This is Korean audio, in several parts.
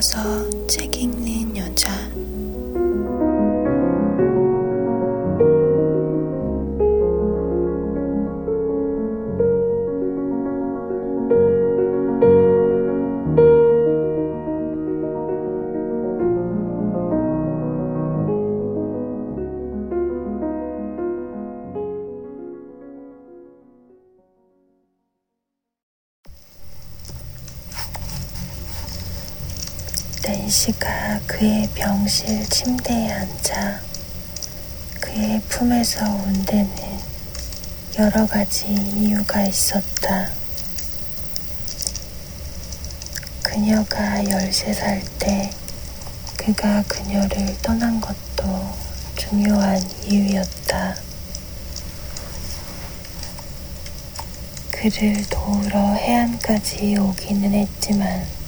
누워서 책 읽는 병실 침대에 앉아 그의 품에서 온 데는 여러 가지 이유가 있었다. 그녀가 13살 때 그가 그녀를 떠난 것도 중요한 이유였다. 그를 도우러 해안까지 오기는 했지만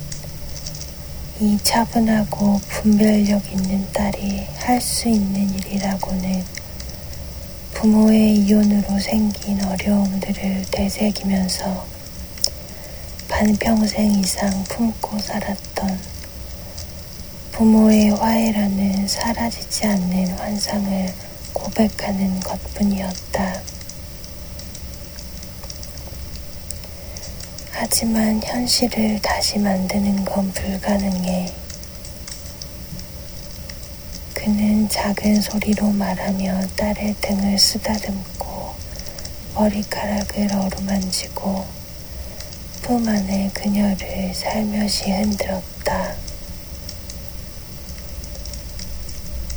이 차분하고 분별력 있는 딸이 할 수 있는 일이라고는 부모의 이혼으로 생긴 어려움들을 되새기면서 반평생 이상 품고 살았던 부모의 화해라는 사라지지 않는 환상을 고백하는 것 뿐이었다. 하지만 현실을 다시 만드는 건 불가능해. 그는 작은 소리로 말하며 딸의 등을 쓰다듬고 머리카락을 어루만지고 품 안에 그녀를 살며시 흔들었다.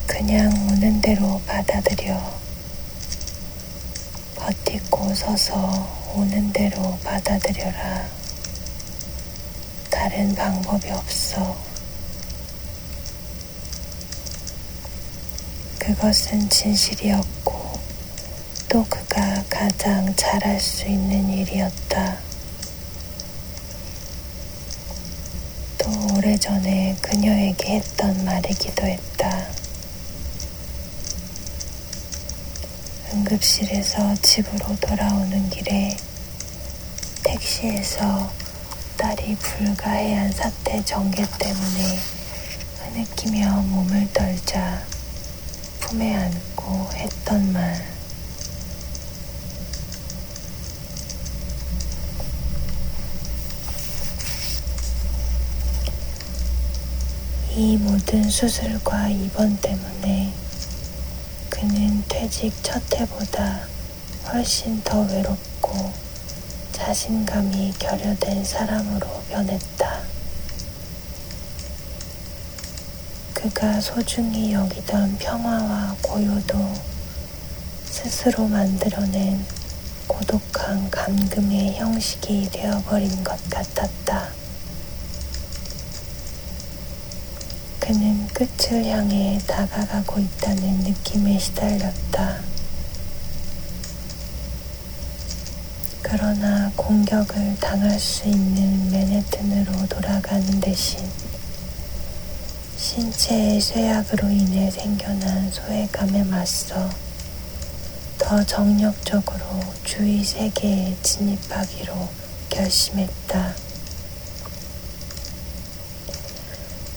그냥 오는 대로 받아들여. 버티고 서서 오는 대로 받아들여라. 다른 방법이 없어. 그것은 진실이었고, 또 그가 가장 잘할 수 있는 일이었다. 또 오래전에 그녀에게 했던 말이기도 했다. 응급실에서 집으로 돌아오는 길에 택시에서 딸이 불가해한 사태 전개 때문에 흐느끼며 몸을 떨자 품에 안고 했던 말. 이 모든 수술과 입원 때문에 그는 퇴직 첫 해보다 훨씬 더 외롭고 자신감이 결여된 사람으로 변했다. 그가 소중히 여기던 평화와 고요도 스스로 만들어낸 고독한 감금의 형식이 되어버린 것 같았다. 그는 끝을 향해 다가가고 있다는 느낌에 시달렸다. 그러나 공격을 당할 수 있는 맨해튼으로 돌아가는 대신 신체의 쇠약으로 인해 생겨난 소외감에 맞서 더 정력적으로 주위 세계에 진입하기로 결심했다.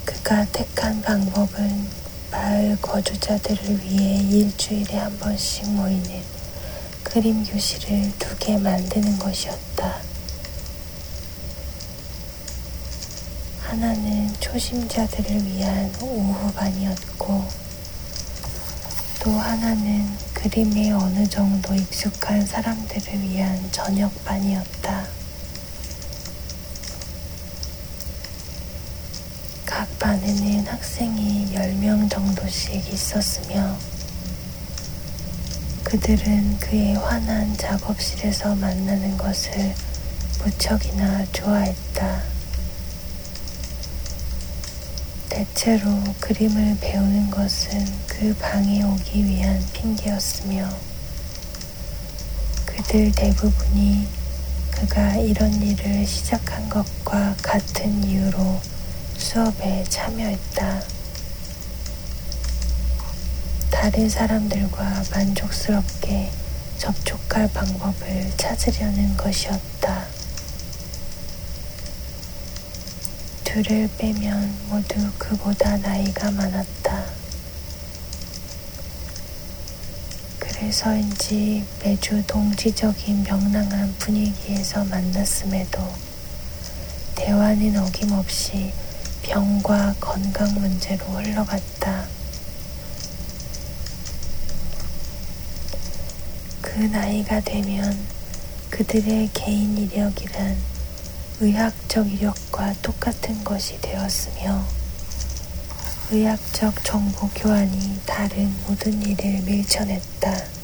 그가 택한 방법은 마을 거주자들을 위해 일주일에 한 번씩 모이는 그림 교실을 두 개 만드는 것이었다. 하나는 초심자들을 위한 오후반이었고, 또 하나는 그림에 어느 정도 익숙한 사람들을 위한 저녁반이었다. 각 반에는 학생이 10명 정도씩 있었으며 그들은 그의 환한 작업실에서 만나는 것을 무척이나 좋아했다. 대체로 그림을 배우는 것은 그 방에 오기 위한 핑계였으며 그들 대부분이 그가 이런 일을 시작한 것과 같은 이유로 수업에 참여했다. 다른 사람들과 만족스럽게 접촉할 방법을 찾으려는 것이었다. 둘을 빼면 모두 그보다 나이가 많았다. 그래서인지 매주 동지적인 명랑한 분위기에서 만났음에도 대화는 어김없이 병과 건강 문제로 흘러갔다. 나이가 되면 그들의 개인 이력이란 의학적 이력과 똑같은 것이 되었으며 의학적 정보 교환이 다른 모든 일을 밀쳐냈다.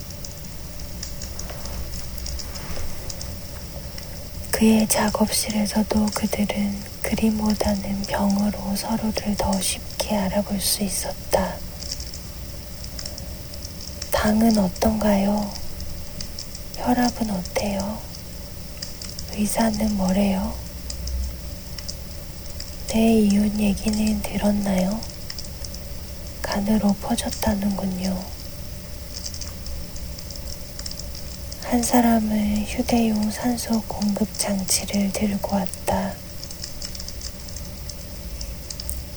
그의 작업실에서도 그들은 그림보다는 병으로 서로를 더 쉽게 알아볼 수 있었다. 당은 어떤가요? 혈압은 어때요? 의사는 뭐래요? 내 이혼 얘기는 들었나요? 간으로 퍼졌다는군요. 한 사람은 휴대용 산소 공급 장치를 들고 왔다.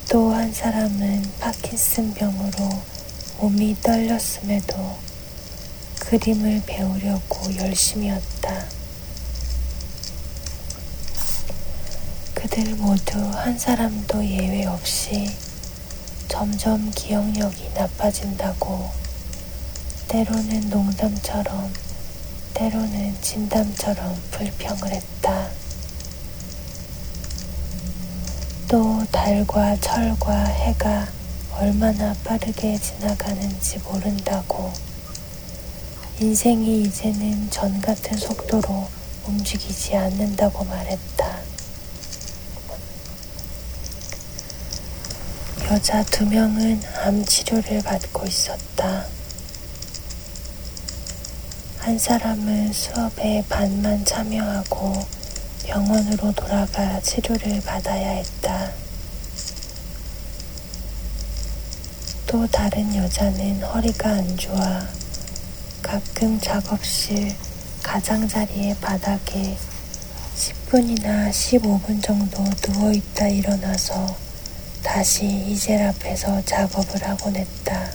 또 한 사람은 파킨슨 병으로 몸이 떨렸음에도 그림을 배우려고 열심히였다. 그들 모두 한 사람도 예외 없이 점점 기억력이 나빠진다고 때로는 농담처럼 때로는 진담처럼 불평을 했다. 또 달과 철과 해가 얼마나 빠르게 지나가는지 모른다고 인생이 이제는 전 같은 속도로 움직이지 않는다고 말했다. 여자 두 명은 암 치료를 받고 있었다. 한 사람은 수업에 반만 참여하고 병원으로 돌아가 치료를 받아야 했다. 또 다른 여자는 허리가 안 좋아 가끔 작업실 가장자리의 바닥에 10분이나 15분 정도 누워있다 일어나서 다시 이젤 앞에서 작업을 하곤 했다.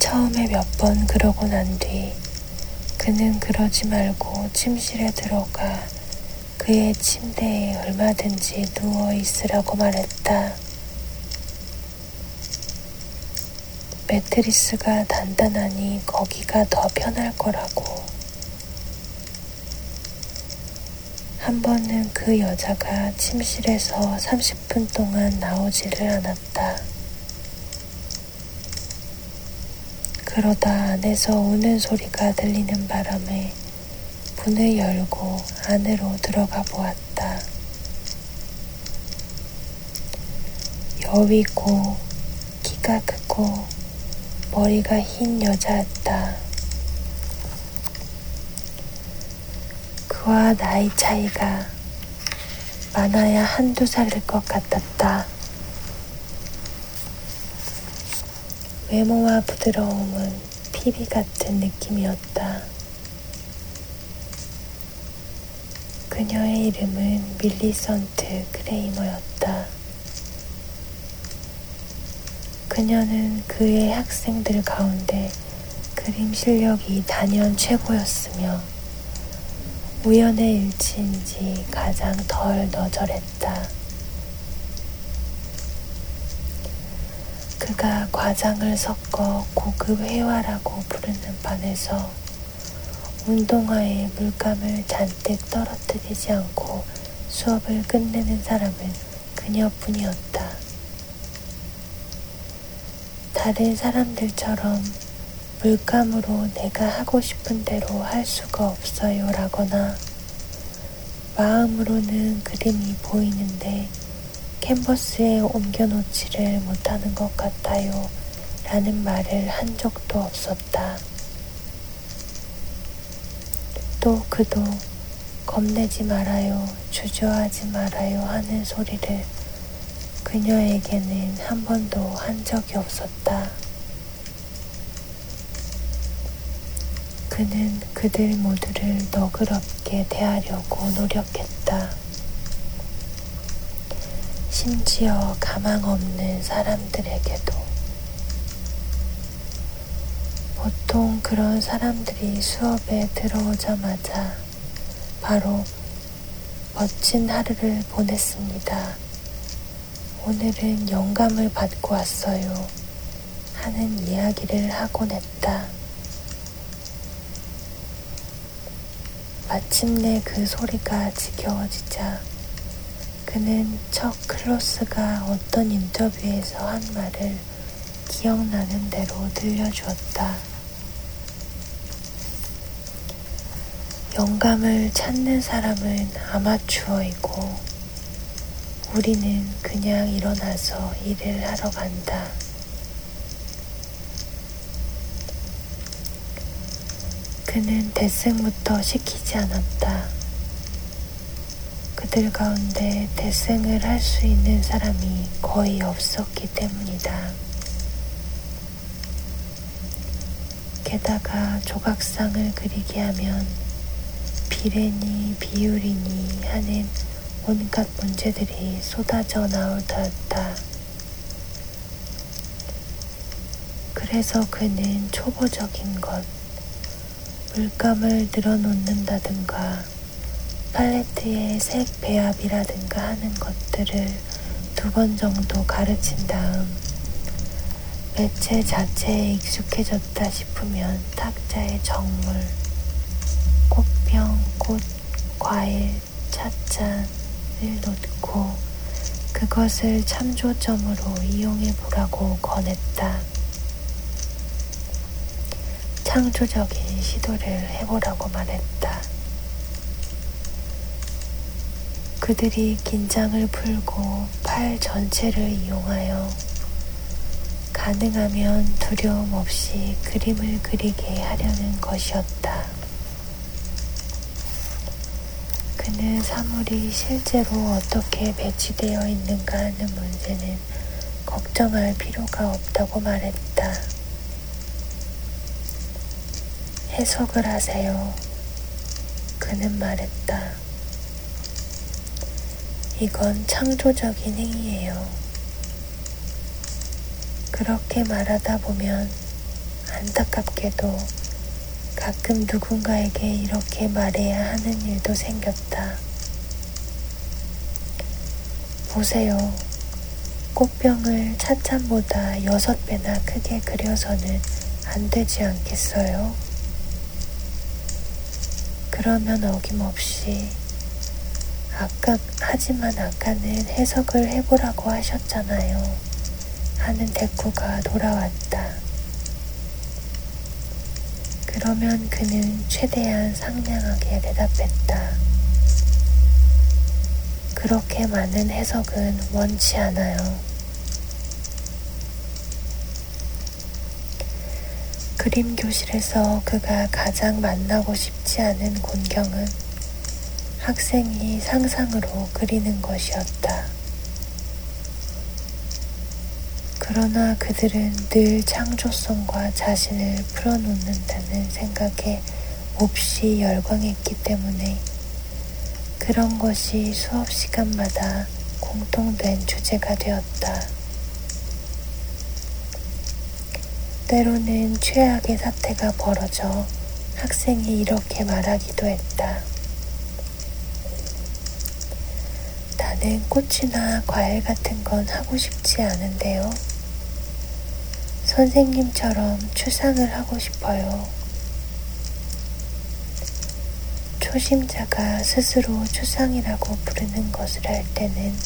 처음에 몇 번 그러고 난 뒤 그는 그러지 말고 침실에 들어가 그의 침대에 얼마든지 누워 있으라고 말했다. 매트리스가 단단하니 거기가 더 편할 거라고. 한 번은 그 여자가 침실에서 30분 동안 나오지를 않았다. 그러다 안에서 우는 소리가 들리는 바람에 문을 열고 안으로 들어가 보았다. 여위고 키가 크고 머리가 흰 여자였다. 그와 나이 차이가 많아야 한두 살일 것 같았다. 외모와 부드러움은 피비 같은 느낌이었다. 그녀의 이름은 밀리선트 크레이머였다. 그녀는 그의 학생들 가운데 그림 실력이 단연 최고였으며 우연의 일치인지 가장 덜 너절했다. 그가 과장을 섞어 고급 회화라고 부르는 반에서 운동화에 물감을 잔뜩 떨어뜨리지 않고 수업을 끝내는 사람은 그녀뿐이었다. 다른 사람들처럼 물감으로 내가 하고 싶은 대로 할 수가 없어요 라거나 마음으로는 그림이 보이는데 캔버스에 옮겨놓지를 못하는 것 같아요 라는 말을 한 적도 없었다. 또 그도 겁내지 말아요, 주저하지 말아요 하는 소리를 그녀에게는 한 번도 한 적이 없었다. 그는 그들 모두를 너그럽게 대하려고 노력했다. 심지어 가망 없는 사람들에게도 보통 그런 사람들이 수업에 들어오자마자 바로 멋진 하루를 보냈습니다. 오늘은 영감을 받고 왔어요. 하는 이야기를 하곤 했다. 마침내 그 소리가 지겨워지자 그는 척 클로스가 어떤 인터뷰에서 한 말을 기억나는 대로 들려주었다. 영감을 찾는 사람은 아마추어이고 우리는 그냥 일어나서 일을 하러 간다. 그는 대승부터 시키지 않았다. 그들 가운데 대승을 할 수 있는 사람이 거의 없었기 때문이다. 게다가 조각상을 그리게 하면 비례니 비율이니 하는 온갖 문제들이 쏟아져 나올 터였다. 그래서 그는 초보적인 것, 물감을 늘어놓는다든가, 팔레트의 색 배합이라든가 하는 것들을 두 번 정도 가르친 다음, 매체 자체에 익숙해졌다 싶으면 탁자에 정물, 꽃병, 꽃, 과일, 찻잔, 을 놓고 그것을 참조점으로 이용해 보라고 권했다. 창조적인 시도를 해보라고 말했다. 그들이 긴장을 풀고 팔 전체를 이용하여 가능하면 두려움 없이 그림을 그리게 하려는 것이었다. 그는 사물이 실제로 어떻게 배치되어 있는가 하는 문제는 걱정할 필요가 없다고 말했다. 해석을 하세요. 그는 말했다. 이건 창조적인 행위예요. 그렇게 말하다 보면 안타깝게도 가끔 누군가에게 이렇게 말해야 하는 일도 생겼다. 보세요. 꽃병을 찻잔보다 여섯 배나 크게 그려서는 안 되지 않겠어요? 그러면 어김없이 아까, 하지만 아까는 해석을 해보라고 하셨잖아요. 하는 대꾸가 돌아왔다. 그러면 그는 최대한 상냥하게 대답했다. 그렇게 많은 해석은 원치 않아요. 그림 교실에서 그가 가장 만나고 싶지 않은 곤경은 학생이 상상으로 그리는 것이었다. 그러나 그들은 늘 창조성과 자신을 풀어놓는다는 생각에 몹시 열광했기 때문에 그런 것이 수업 시간마다 공통된 주제가 되었다. 때로는 최악의 사태가 벌어져 학생이 이렇게 말하기도 했다. 나는 꽃이나 과일 같은 건 하고 싶지 않은데요. 선생님처럼 추상을 하고 싶어요. 초심자가 스스로 추상이라고 부르는 것을 할 때는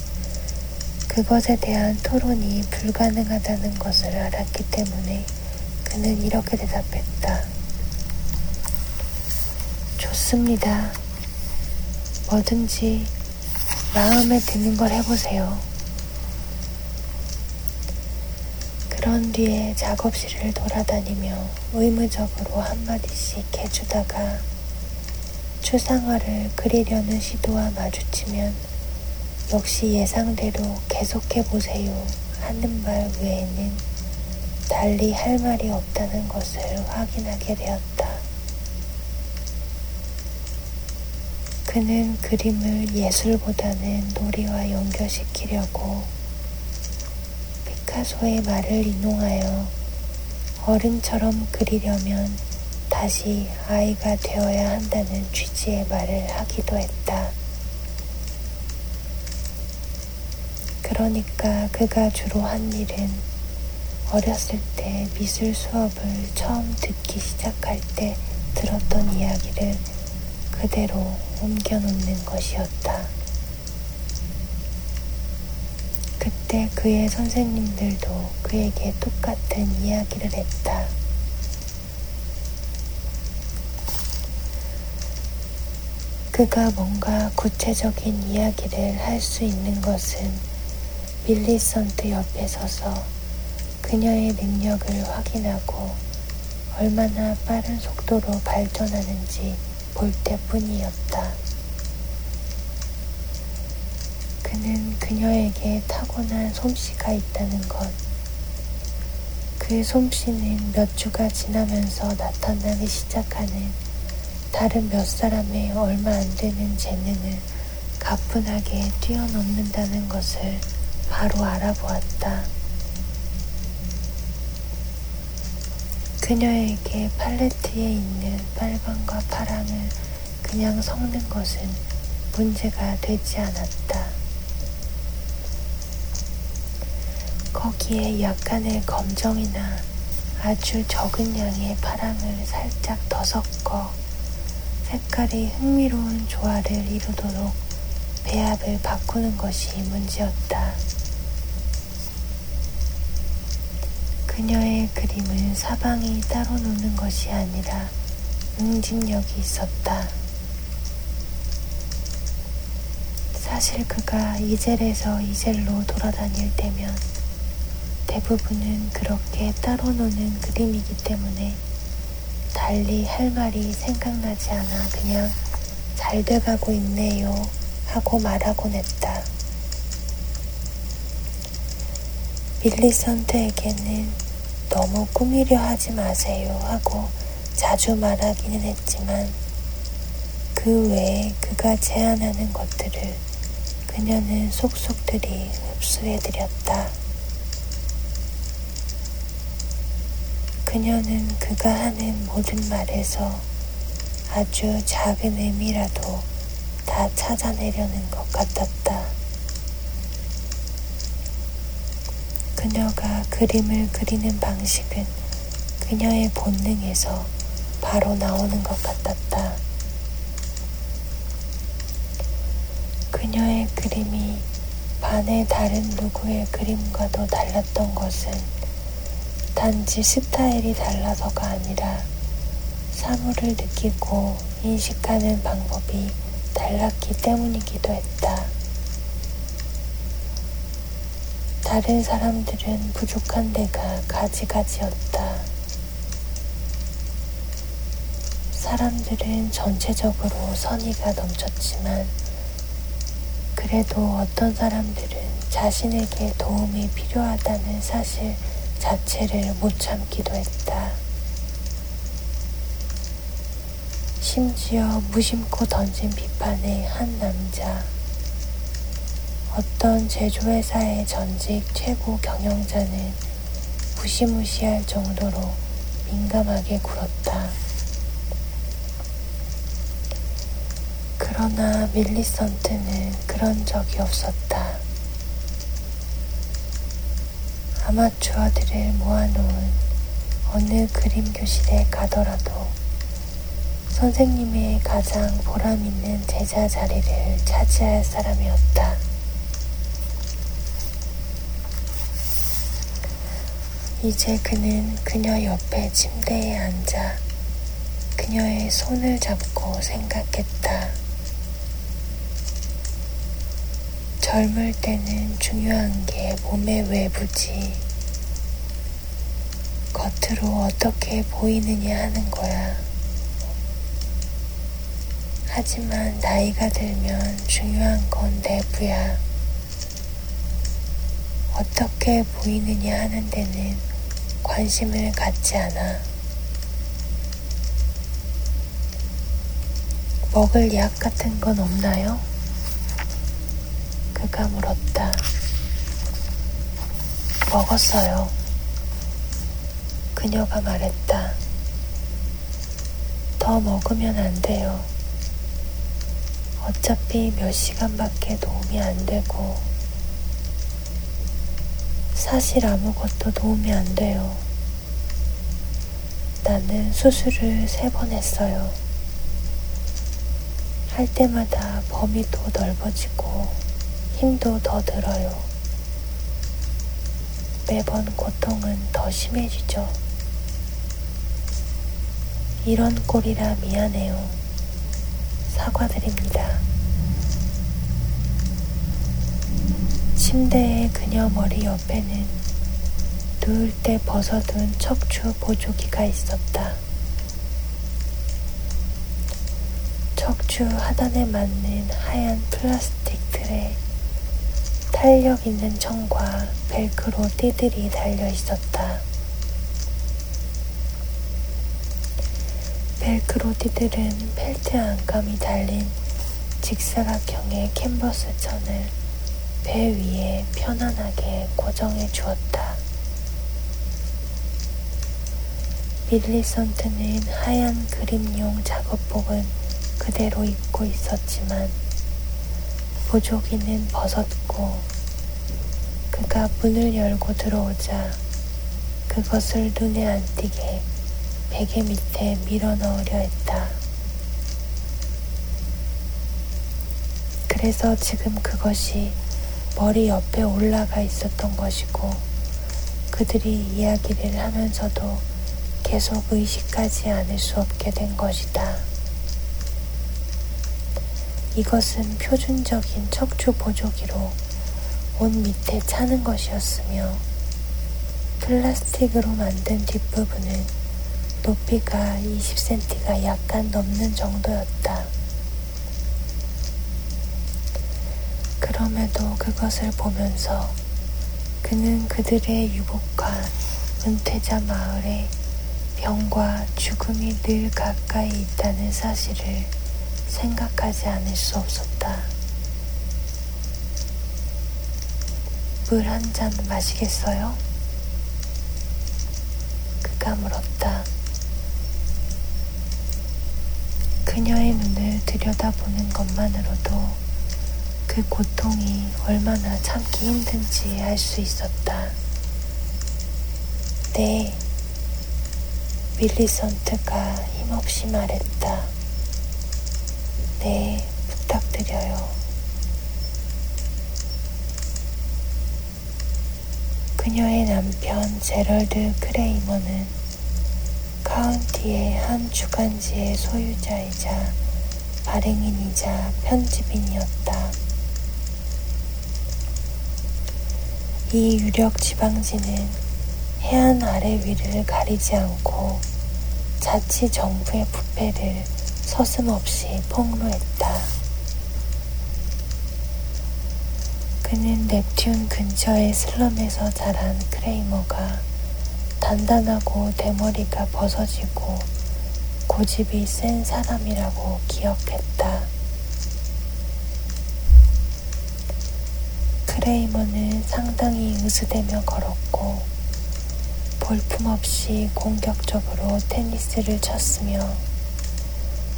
그것에 대한 토론이 불가능하다는 것을 알았기 때문에 그는 이렇게 대답했다. 좋습니다. 뭐든지 마음에 드는 걸 해보세요. 그런 뒤에 작업실을 돌아다니며 의무적으로 한마디씩 해주다가 추상화를 그리려는 시도와 마주치면 역시 예상대로 계속해보세요 하는 말 외에는 달리 할 말이 없다는 것을 확인하게 되었다. 그는 그림을 예술보다는 놀이와 연결시키려고 피카소의 말을 인용하여 어른처럼 그리려면 다시 아이가 되어야 한다는 취지의 말을 하기도 했다. 그러니까 그가 주로 한 일은 어렸을 때 미술 수업을 처음 듣기 시작할 때 들었던 이야기를 그대로 옮겨놓는 것이었다. 그때 그의 선생님들도 그에게 똑같은 이야기를 했다. 그가 뭔가 구체적인 이야기를 할 수 있는 것은 밀리선트 옆에 서서 그녀의 능력을 확인하고 얼마나 빠른 속도로 발전하는지 볼 때뿐이었다. 그는 그녀에게 타고난 솜씨가 있다는 것, 그 솜씨는 몇 주가 지나면서 나타나기 시작하는 다른 몇 사람의 얼마 안 되는 재능을 가뿐하게 뛰어넘는다는 것을 바로 알아보았다. 그녀에게 팔레트에 있는 빨강과 파랑을 그냥 섞는 것은 문제가 되지 않았다. 거기에 약간의 검정이나 아주 적은 양의 파랑을 살짝 더 섞어 색깔이 흥미로운 조화를 이루도록 배합을 바꾸는 것이 문제였다. 그녀의 그림은 사방이 따로 노는 것이 아니라 응집력이 있었다. 사실 그가 이젤에서 이젤로 돌아다닐 때면 대부분은 그렇게 따로 노는 그림이기 때문에 달리 할 말이 생각나지 않아 그냥 잘 돼가고 있네요 하고 말하곤 했다. 밀리선트에게는 너무 꾸미려 하지 마세요 하고 자주 말하기는 했지만 그 외에 그가 제안하는 것들을 그녀는 속속들이 흡수해드렸다. 그녀는 그가 하는 모든 말에서 아주 작은 의미라도 다 찾아내려는 것 같았다. 그녀가 그림을 그리는 방식은 그녀의 본능에서 바로 나오는 것 같았다. 그녀의 그림이 반의 다른 누구의 그림과도 달랐던 것은 단지 스타일이 달라서가 아니라 사물을 느끼고 인식하는 방법이 달랐기 때문이기도 했다. 다른 사람들은 부족한 데가 가지가지였다. 사람들은 전체적으로 선의가 넘쳤지만 그래도 어떤 사람들은 자신에게 도움이 필요하다는 사실 자체를 못 참기도 했다. 심지어 무심코 던진 비판에 한 남자, 어떤 제조회사의 전직 최고 경영자는 무시무시할 정도로 민감하게 굴었다. 그러나 밀리선트는 그런 적이 없었다. 아마추어들을 모아놓은 어느 그림 교실에 가더라도 선생님의 가장 보람 있는 제자 자리를 차지할 사람이었다. 이제 그는 그녀 옆에 침대에 앉아 그녀의 손을 잡고 생각했다. 젊을 때는 중요한 게 몸의 외부지. 겉으로 어떻게 보이느냐 하는 거야. 하지만 나이가 들면 중요한 건 내부야. 어떻게 보이느냐 하는 데는 관심을 갖지 않아. 먹을 약 같은 건 없나요? 그가 물었다. 먹었어요. 그녀가 말했다. 더 먹으면 안 돼요. 어차피 몇 시간밖에 도움이 안 되고, 사실 아무것도 도움이 안 돼요. 나는 수술을 세 번 했어요. 할 때마다 범위 도 넓어지고 힘도 더 들어요. 매번 고통은 더 심해지죠. 이런 꼴이라 미안해요. 사과드립니다. 침대의 그녀 머리 옆에는 누울 때 벗어둔 척추 보조기가 있었다. 척추 하단에 맞는 하얀 플라스틱 틀에 탄력 있는 청과 벨크로 띠들이 달려 있었다. 벨크로 띠들은 펠트 안감이 달린 직사각형의 캔버스 천을 배 위에 편안하게 고정해 주었다. 밀리선트는 하얀 그림용 작업복은 그대로 입고 있었지만 보조기는 벗었고 그가 문을 열고 들어오자 그것을 눈에 안 띄게 베개 밑에 밀어 넣으려 했다. 그래서 지금 그것이 머리 옆에 올라가 있었던 것이고 그들이 이야기를 하면서도 계속 의식하지 않을 수 없게 된 것이다. 이것은 표준적인 척추 보조기로 옷 밑에 차는 것이었으며 플라스틱으로 만든 뒷부분은 높이가 20cm가 약간 넘는 정도였다. 그럼에도 그것을 보면서 그는 그들의 유복한 은퇴자 마을에 병과 죽음이 늘 가까이 있다는 사실을 생각하지 않을 수 없었다. 물 한 잔 마시겠어요? 그가 물었다. 그녀의 눈을 들여다보는 것만으로도 그 고통이 얼마나 참기 힘든지 알 수 있었다. 네. 밀리선트가 힘없이 말했다. 네, 부탁드려요. 그녀의 남편 제럴드 크레이머는 카운티의 한 주간지의 소유자이자 발행인이자 편집인이었다. 이 유력 지방지는 해안 아래 위를 가리지 않고 자치 정부의 부패를 서슴없이 폭로했다. 그는 넵튠 근처의 슬럼에서 자란 크레이머가 단단하고 대머리가 벗어지고 고집이 센 사람이라고 기억했다. 크레이머는 상당히 으스대며 걸었고 볼품없이 공격적으로 테니스를 쳤으며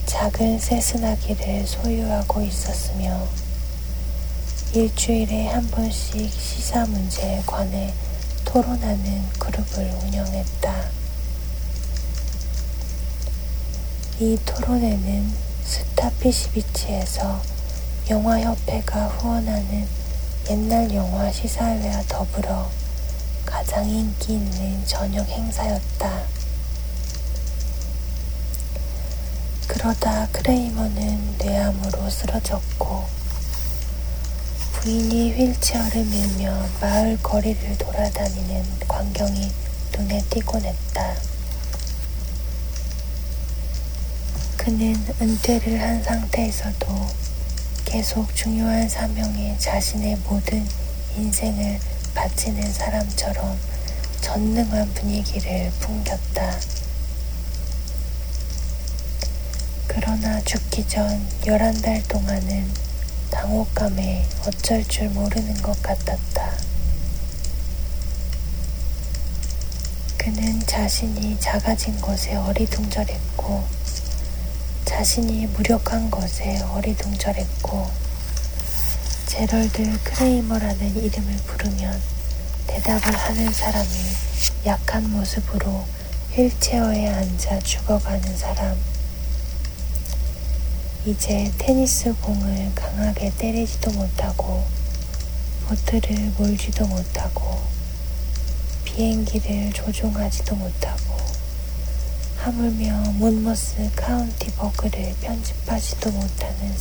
작은 세스나기를 소유하고 있었으며 일주일에 한 번씩 시사 문제에 관해 토론하는 그룹을 운영했다. 이 토론회는 스타피시비치에서 영화협회가 후원하는 옛날 영화 시사회와 더불어 가장 인기 있는 저녁 행사였다. 그러다 크레이머는 뇌암으로 쓰러졌고 부인이 휠체어를 밀며 마을 거리를 돌아다니는 광경이 눈에 띄곤 했다. 그는 은퇴를 한 상태에서도 계속 중요한 사명에 자신의 모든 인생을 바치는 사람처럼 전능한 분위기를 풍겼다. 그러 죽기 전 열한 달 동안은 당혹감에 어쩔 줄 모르는 것 같았다. 그는 자신이 작아진 것에 어리둥절했고, 자신이 무력한 것에 어리둥절했고, 제럴드 크레이머라는 이름을 부르면 대답을 하는 사람이 약한 모습으로 휠체어에 앉아 죽어가는 사람. 이제 테니스 공을 강하게 때리지도 못하고, 보트를 몰지도 못하고, 비행기를 조종하지도 못하고, 하물며 몬머스 카운티 버그를 편집하지도 못하는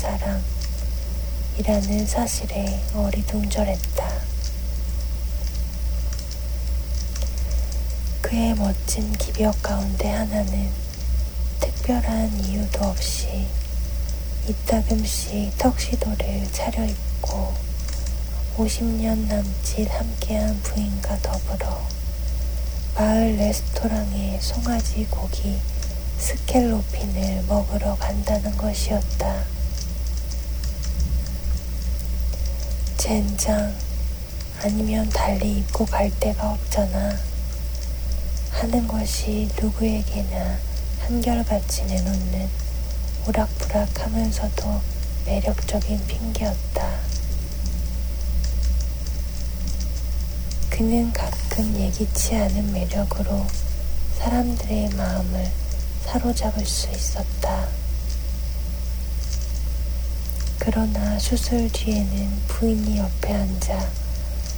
사람이라는 사실에 어리둥절했다. 그의 멋진 기벽 가운데 하나는 특별한 이유도 없이 이따금씩 턱시도를 차려입고 50년 남짓 함께한 부인과 더불어 마을 레스토랑에 송아지 고기 스켈로핀을 먹으러 간다는 것이었다. 젠장 아니면 달리 입고 갈 데가 없잖아. 하는 것이 누구에게나 한결같이 내놓는 오락부락 하면서도 매력적인 핑계였다. 그는 가끔 예기치 않은 매력으로 사람들의 마음을 사로잡을 수 있었다. 그러나 수술 뒤에는 부인이 옆에 앉아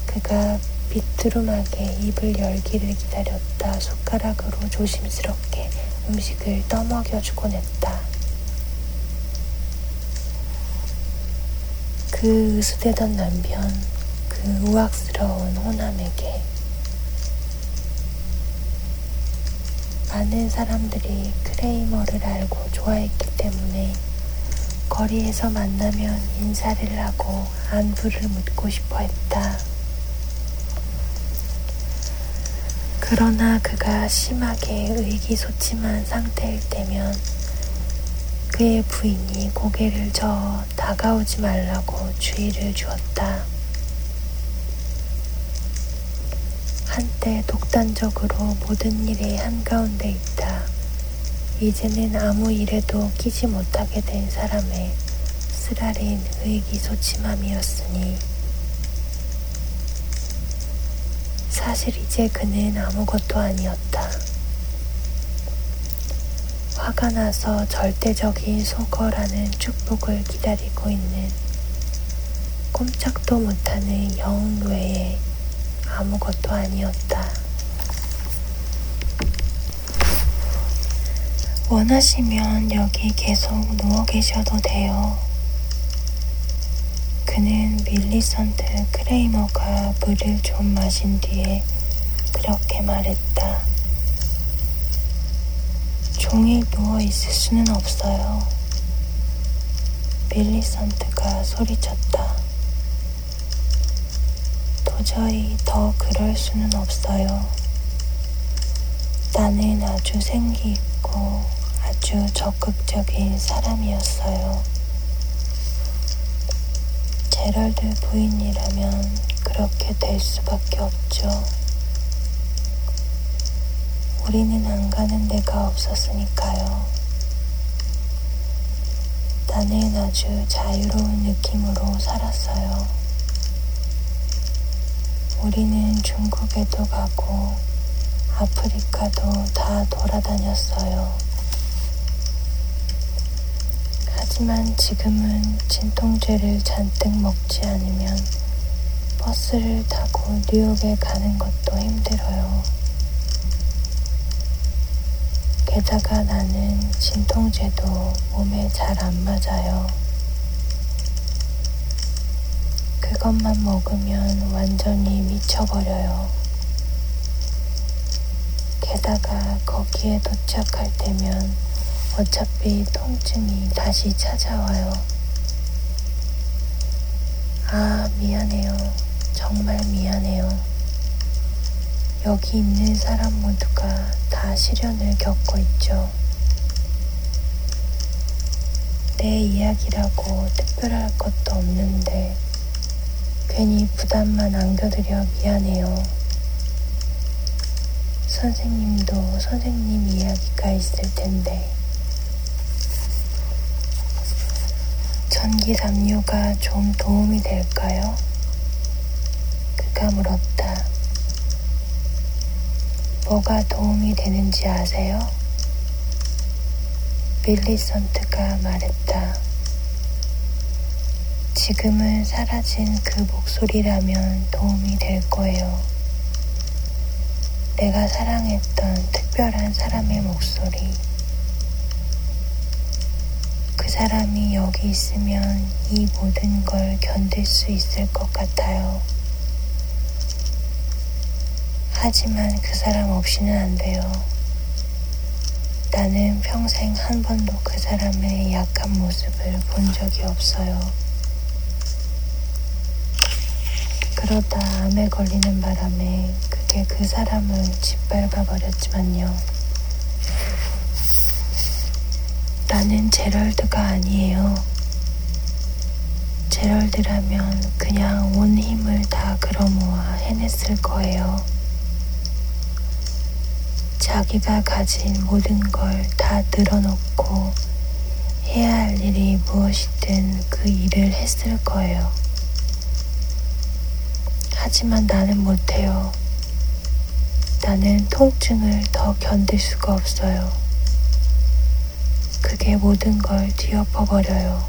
그가 비트름하게 입을 열기를 기다렸다 숟가락으로 조심스럽게 음식을 떠먹여주곤 했다. 그 으스대던 남편, 그 우악스러운 호남에게 많은 사람들이 크레이머를 알고 좋아했기 때문에 거리에서 만나면 인사를 하고 안부를 묻고 싶어 했다. 그러나 그가 심하게 의기소침한 상태일 때면 그의 부인이 고개를 저어 다가오지 말라고 주의를 주었다. 한때 독단적으로 모든 일에 한가운데 있다. 이제는 아무 일에도 끼지 못하게 된 사람의 쓰라린 의기소침함이었으니 사실 이제 그는 아무것도 아니었다. 화가 나서 절대적인 소거라는 축복을 기다리고 있는 꼼짝도 못하는 영웅 외에 아무것도 아니었다. 원하시면 여기 계속 누워 계셔도 돼요. 그는 밀리선트 크레이머가 물을 좀 마신 뒤에 그렇게 말했다. 종일 누워 있을 수는 없어요. 밀리선트가 소리쳤다. 도저히 더 그럴 수는 없어요. 나는 아주 생기 있고 아주 적극적인 사람이었어요. 제럴드 부인이라면 그렇게 될 수밖에 없죠. 우리는 안 가는 데가 없었으니까요. 나는 아주 자유로운 느낌으로 살았어요. 우리는 중국에도 가고 아프리카도 다 돌아다녔어요. 하지만 지금은 진통제를 잔뜩 먹지 않으면 버스를 타고 뉴욕에 가는 것도 힘들어요. 게다가 나는 진통제도 몸에 잘 안 맞아요. 그것만 먹으면 완전히 미쳐버려요. 게다가 거기에 도착할 때면 어차피 통증이 다시 찾아와요. 아, 미안해요. 정말 미안해요. 여기 있는 사람 모두가 다 시련을 겪고 있죠. 내 이야기라고 특별할 것도 없는데 괜히 부담만 안겨드려 미안해요. 선생님도 선생님 이야기가 있을 텐데 전기 담요가 좀 도움이 될까요? 그가 물었다. 뭐가 도움이 되는지 아세요? 밀리선트가 말했다. 지금은 사라진 그 목소리라면 도움이 될 거예요. 내가 사랑했던 특별한 사람의 목소리. 그 사람이 여기 있으면 이 모든 걸 견딜 수 있을 것 같아요. 하지만 그 사람 없이는 안 돼요. 나는 평생 한 번도 그 사람의 약한 모습을 본 적이 없어요. 그러다 암에 걸리는 바람에 그게 그 사람을 짓밟아 버렸지만요. 나는 제럴드가 아니에요. 제럴드라면 그냥 온 힘을 다 끌어모아 해냈을 거예요. 자기가 가진 모든 걸 다 늘어놓고 해야 할 일이 무엇이든 그 일을 했을 거예요. 하지만 나는 못해요. 나는 통증을 더 견딜 수가 없어요. 그게 모든 걸 뒤엎어버려요.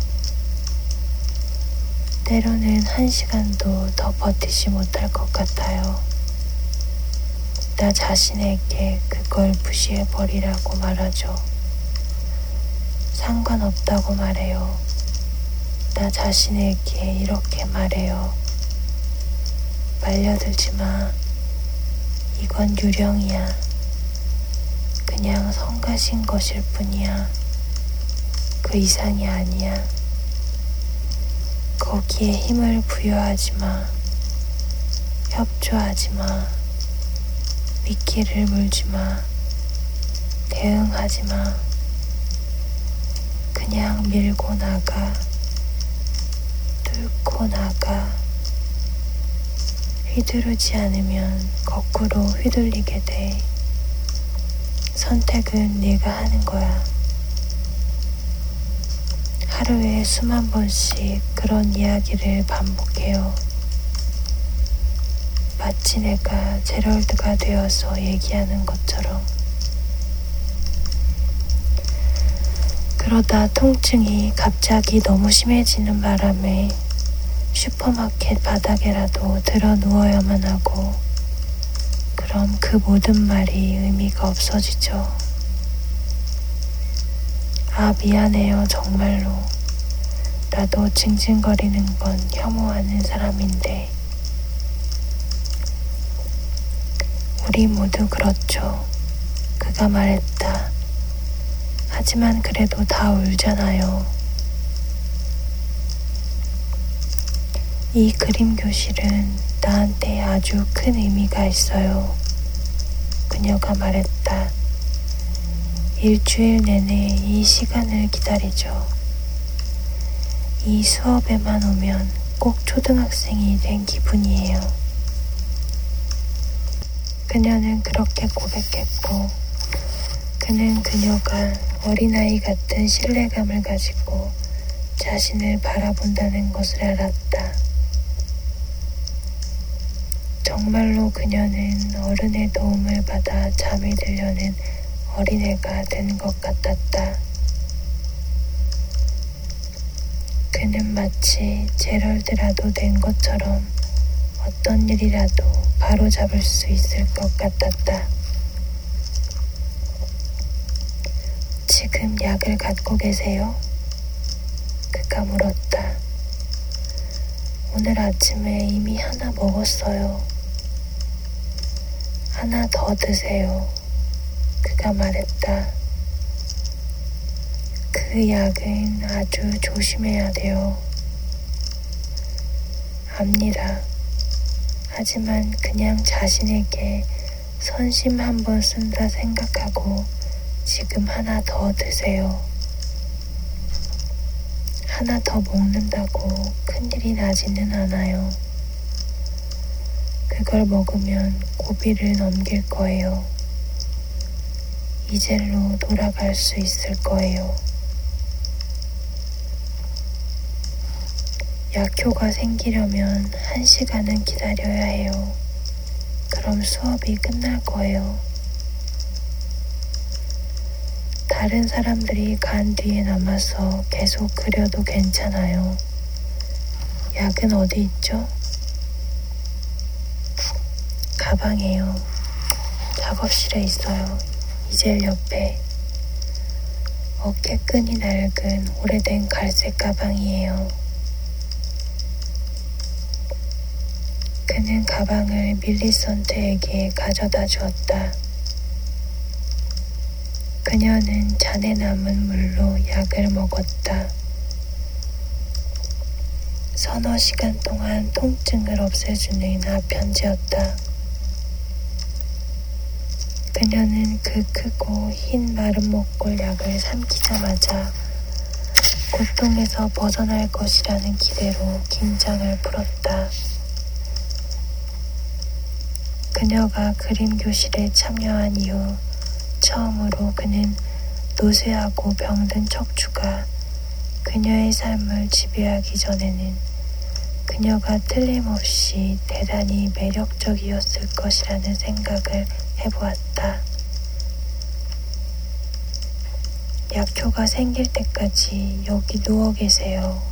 때로는 한 시간도 더 버티지 못할 것 같아요. 나 자신에게 그걸 무시해버리라고 말하죠. 상관없다고 말해요. 나 자신에게 이렇게 말해요. 말려들지 마. 이건 유령이야. 그냥 성가신 것일 뿐이야. 그 이상이 아니야. 거기에 힘을 부여하지 마. 협조하지 마. 미끼를 물지 마. 대응하지 마. 그냥 밀고 나가. 뚫고 나가. 휘두르지 않으면 거꾸로 휘둘리게 돼. 선택은 네가 하는 거야. 하루에 수만 번씩 그런 이야기를 반복해요. 마치 내가 제럴드가 되어서 얘기하는 것처럼. 그러다 통증이 갑자기 너무 심해지는 바람에 슈퍼마켓 바닥에라도 들어 누워야만 하고, 그럼 그 모든 말이 의미가 없어지죠. 아, 미안해요, 정말로. 나도 징징거리는 건 혐오하는 사람인데. 우리 모두 그렇죠. 그가 말했다. 하지만 그래도 다 울잖아요. 이 그림 교실은 나한테 아주 큰 의미가 있어요. 그녀가 말했다. 일주일 내내 이 시간을 기다리죠. 이 수업에만 오면 꼭 초등학생이 된 기분이에요. 그녀는 그렇게 고백했고, 그는 그녀가 어린아이 같은 신뢰감을 가지고 자신을 바라본다는 것을 알았다. 정말로 그녀는 어른의 도움을 받아 잠이 들려는 어린애가 된 것 같았다. 그는 마치 제럴드라도 된 것처럼 어떤 일이라도 바로 잡을 수 있을 것 같았다. 지금 약을 갖고 계세요? 그가 물었다. 오늘 아침에 이미 하나 먹었어요. 하나 더 드세요. 그가 말했다. 그 약은 아주 조심해야 돼요. 압니다. 하지만 그냥 자신에게 선심 한 번 쓴다 생각하고 지금 하나 더 드세요. 하나 더 먹는다고 큰일이 나지는 않아요. 그걸 먹으면 고비를 넘길 거예요. 이젤로 돌아갈 수 있을 거예요. 약효가 생기려면 한 시간은 기다려야 해요. 그럼 수업이 끝날 거예요. 다른 사람들이 간 뒤에 남아서 계속 그려도 괜찮아요. 약은 어디 있죠? 가방에요. 작업실에 있어요. 이젤 옆에. 어깨끈이 낡은 오래된 갈색 가방이에요. 그는 가방을 밀리선트에게 가져다 주었다. 그녀는 잔에 남은 물로 약을 먹었다. 서너 시간 동안 통증을 없애주는 아편지였다. 그녀는 그 크고 흰 마른 목골 약을 삼키자마자 고통에서 벗어날 것이라는 기대로 긴장을 풀었다. 그녀가 그림 교실에 참여한 이후 처음으로 그는 노쇠하고 병든 척추가 그녀의 삶을 지배하기 전에는 그녀가 틀림없이 대단히 매력적이었을 것이라는 생각을 해보았다. 약효가 생길 때까지 여기 누워 계세요.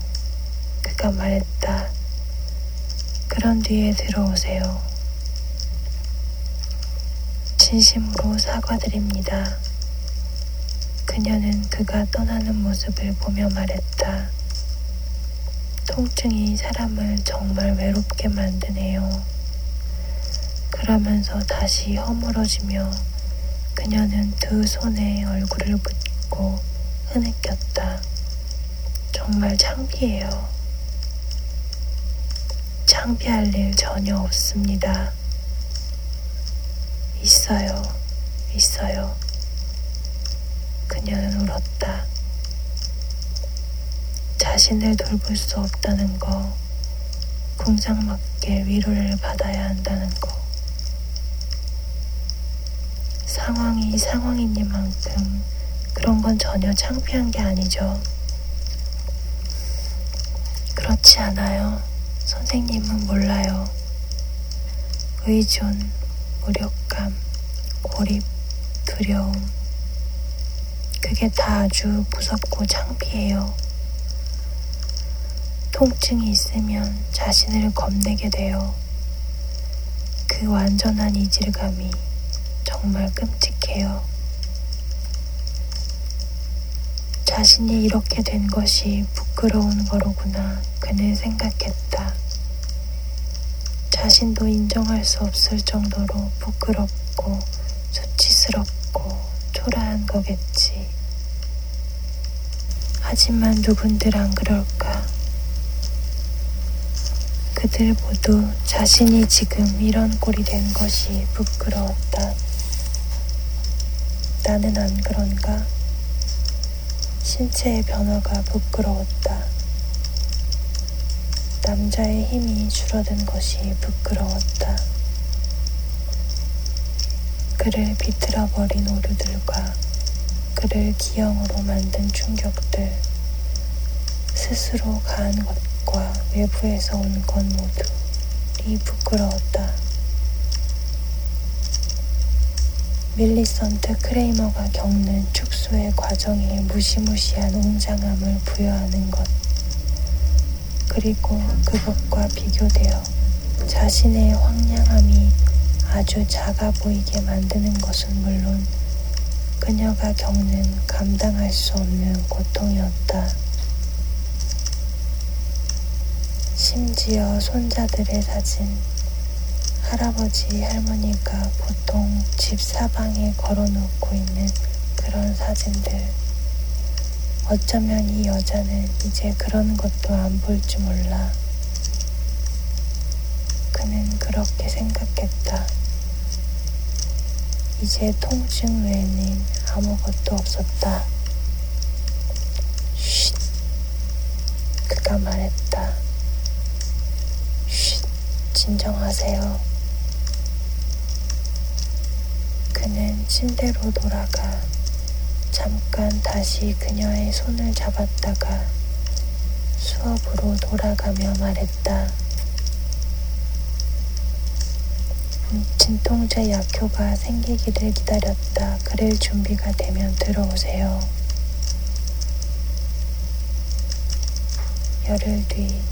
그가 말했다. 그런 뒤에 들어오세요. 진심으로 사과드립니다. 그녀는 그가 떠나는 모습을 보며 말했다. 통증이 사람을 정말 외롭게 만드네요. 그러면서 다시 허물어지며 그녀는 두 손에 얼굴을 묻고 흐느꼈다. 정말 창피해요. 창피할 일 전혀 없습니다. 있어요. 있어요. 그녀는 울었다. 자신을 돌볼 수 없다는 거, 궁상맞게 위로를 받아야 한다는 거. 상황이 상황이니만큼 그런 건 전혀 창피한 게 아니죠. 그렇지 않아요. 선생님은 몰라요. 의존, 무력감, 고립, 두려움. 그게 다 아주 무섭고 창피해요. 통증이 있으면 자신을 겁내게 돼요. 그 완전한 이질감이 정말 끔찍해요. 자신이 이렇게 된 것이 부끄러운 거로구나 그는 생각했다. 자신도 인정할 수 없을 정도로 부끄럽고 수치스럽고 초라한 거겠지. 하지만 누군들 안 그럴까? 그들 모두 자신이 지금 이런 꼴이 된 것이 부끄러웠다. 나는 안 그런가? 신체의 변화가 부끄러웠다. 남자의 힘이 줄어든 것이 부끄러웠다. 그를 비틀어버린 오류들과 그를 기형으로 만든 충격들, 스스로 가한 것과 외부에서 온 것 모두 이 부끄러웠다. 밀리선트 크레이머가 겪는 축소의 과정에 무시무시한 웅장함을 부여하는 것. 그리고 그것과 비교되어 자신의 황량함이 아주 작아 보이게 만드는 것은 물론 그녀가 겪는 감당할 수 없는 고통이었다. 심지어 손자들의 사진, 할아버지, 할머니가 보통 집 사방에 걸어놓고 있는 그런 사진들. 어쩌면 이 여자는 이제 그런 것도 안 볼 줄 몰라. 그는 그렇게 생각했다. 이제 통증 외에는 아무것도 없었다. 쉿. 밀리선트가 말했다. 쉿, 진정하세요. 그는 침대로 돌아가 잠깐 다시 그녀의 손을 잡았다가 수업으로 돌아가며 말했다. 음, 진통제 약효가 생기기를 기다렸다. 그럴 준비가 되면 들어오세요. 열흘 뒤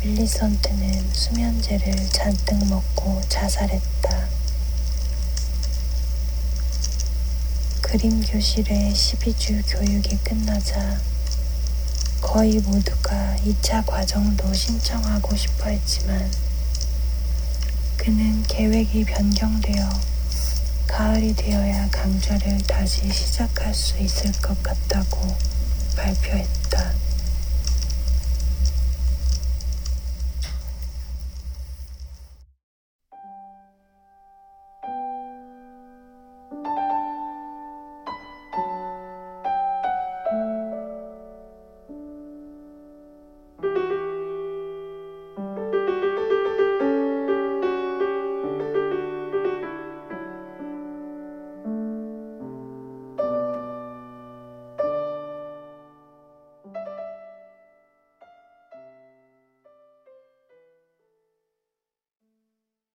밀리선트는 수면제를 잔뜩 먹고 자살했다. 그림 교실의 12주 교육이 끝나자 거의 모두가 2차 과정도 신청하고 싶어 했지만 그는 계획이 변경되어 가을이 되어야 강좌를 다시 시작할 수 있을 것 같다고 발표했다.